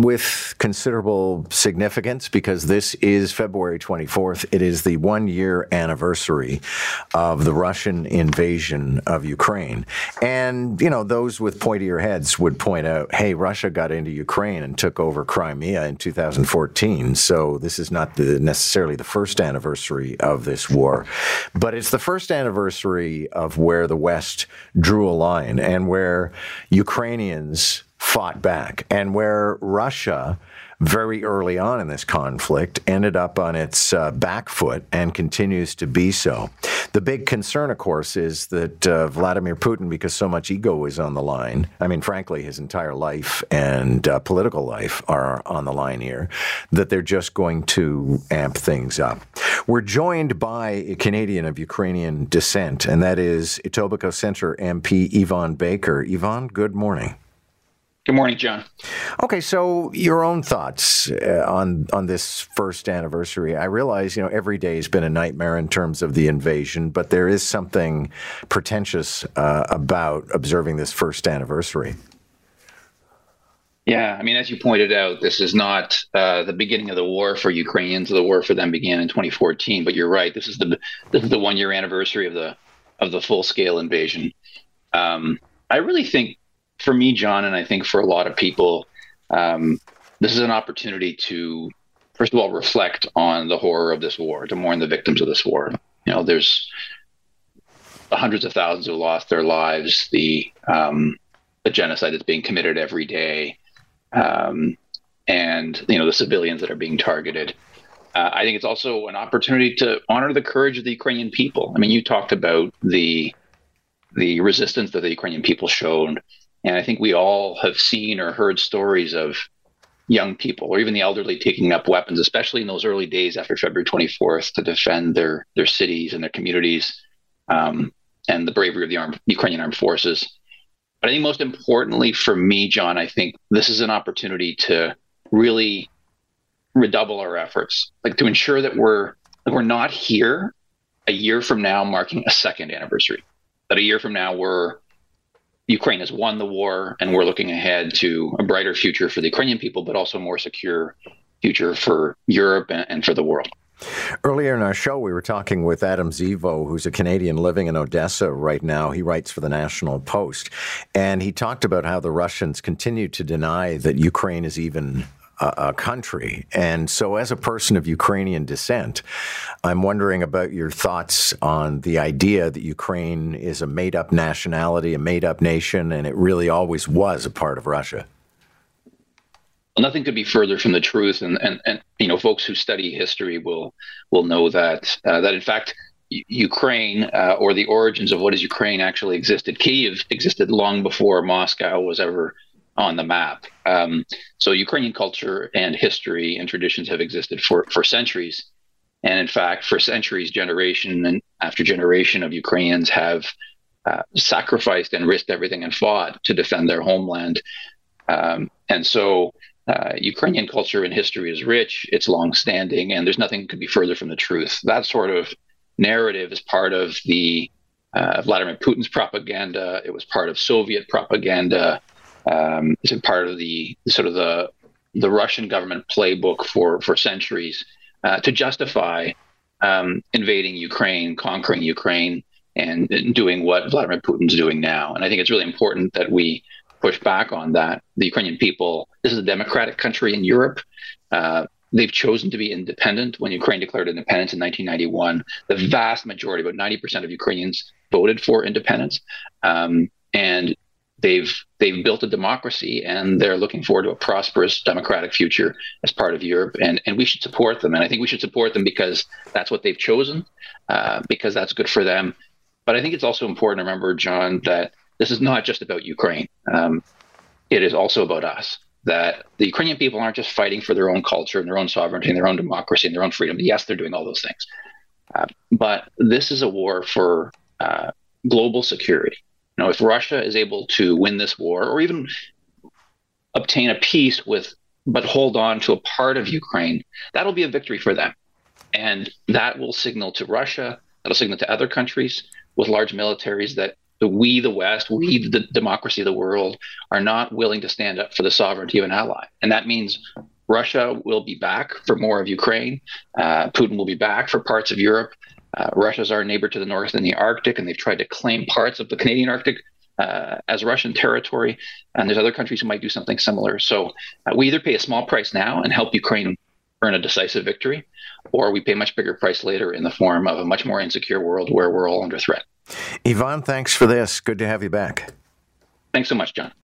with considerable significance because this is February 24th. It is the one year anniversary of the Russian invasion of Ukraine. And, you know, those with pointier heads would point out hey, Russia got into Ukraine and took over Crimea in 2014. So this is not the, necessarily the first anniversary of this war, but it's the first anniversary of where the West drew a line and where Ukrainians fought back, and where Russia very early on in this conflict ended up on its uh, back foot and continues to be so. The big concern, of course, is that uh, Vladimir Putin, because so much ego is on the line, I mean, frankly, his entire life and uh, political life are on the line here, that they're just going to amp things up. We're joined by a Canadian of Ukrainian descent, and that is Etobicoke Centre MP Yvan Baker. Yvan, good morning. Good morning, John. Okay, so your own thoughts uh, on on this first anniversary. I realize, you know, every day has been a nightmare in terms of the invasion, but there is something pretentious uh, about observing this first anniversary. Yeah, I mean, as you pointed out, this is not uh, the beginning of the war for Ukrainians. The war for them began in 2014. But you're right. This is the this is the one year anniversary of the of the full scale invasion. Um, I really think for me, John, and I think for a lot of people, um, this is an opportunity to, first of all, reflect on the horror of this war, to mourn the victims of this war. You know, there's hundreds of thousands who lost their lives, the um, the genocide that's being committed every day, um, and you know the civilians that are being targeted. Uh, I think it's also an opportunity to honor the courage of the Ukrainian people. I mean, you talked about the the resistance that the Ukrainian people showed and I think we all have seen or heard stories of young people or even the elderly taking up weapons, especially in those early days after February 24th to defend their, their cities and their communities um, and the bravery of the armed, Ukrainian armed forces. But I think most importantly for me, John, I think this is an opportunity to really redouble our efforts, like to ensure that we're like we're not here a year from now marking a second anniversary. That a year from now we're Ukraine has won the war, and we're looking ahead to a brighter future for the Ukrainian people, but also a more secure future for Europe and, and for the world. Earlier in our show, we were talking with Adam Zivo, who's a Canadian living in Odessa right now. He writes for the National Post. And he talked about how the Russians continue to deny that Ukraine is even a, country. And so, as a person of Ukrainian descent, I'm wondering about your thoughts on the idea that Ukraine is a made up nationality, a made up nation, and it really always was a part of Russia. Well, nothing could be further from the truth, and, and, and you know, folks who study history will will know that uh, that in fact Ukraine uh, or the origins of what is Ukraine actually existed. Kiev existed long before Moscow was ever on the map. Um, so Ukrainian culture and history and traditions have existed for, for centuries. And in fact, for centuries, generation and after generation of Ukrainians have uh, sacrificed and risked everything and fought to defend their homeland. Um, and so uh, Ukrainian culture and history is rich, it's long-standing, and there's nothing could be further from the truth. That sort of narrative is part of the uh, Vladimir Putin's propaganda. It was part of Soviet propaganda um, is part of the sort of the the Russian government playbook for for centuries uh, to justify um, invading Ukraine, conquering Ukraine, and, and, doing what Vladimir Putin's doing now. And I think it's really important that we push back on that. The Ukrainian people, this is a democratic country in Europe. Uh, they've chosen to be independent. When Ukraine declared independence in 1991, the vast majority, about 90% of Ukrainians, voted for independence. Um, and they've they've built a democracy and they're looking forward to a prosperous democratic future as part of Europe. And and we should support them. And I think we should support them because that's what they've chosen uh, because that's good for them. But I think it's also important to remember John that this is not just about Ukraine. Um, it is also about us that the Ukrainian people aren't just fighting for their own culture and their own sovereignty and their own democracy and their own freedom. Yes they're doing all those things. Uh, but this is a war for uh, global security you know, if Russia is able to win this war or even obtain a peace with, but hold on to a part of Ukraine, that'll be a victory for them. And that will signal to Russia, that'll signal to other countries with large militaries that the we, the West, we, the democracy of the world, are not willing to stand up for the sovereignty of an ally. And that means Russia will be back for more of Ukraine. Uh, Putin will be back for parts of Europe. Uh, Russia's our neighbor to the north in the Arctic, and they've tried to claim parts of the Canadian Arctic uh, as Russian territory. And there's other countries who might do something similar. So uh, we either pay a small price now and help Ukraine earn a decisive victory, or we pay a much bigger price later in the form of a much more insecure world where we're all under threat. Ivan, thanks for this. Good to have you back. Thanks so much, John.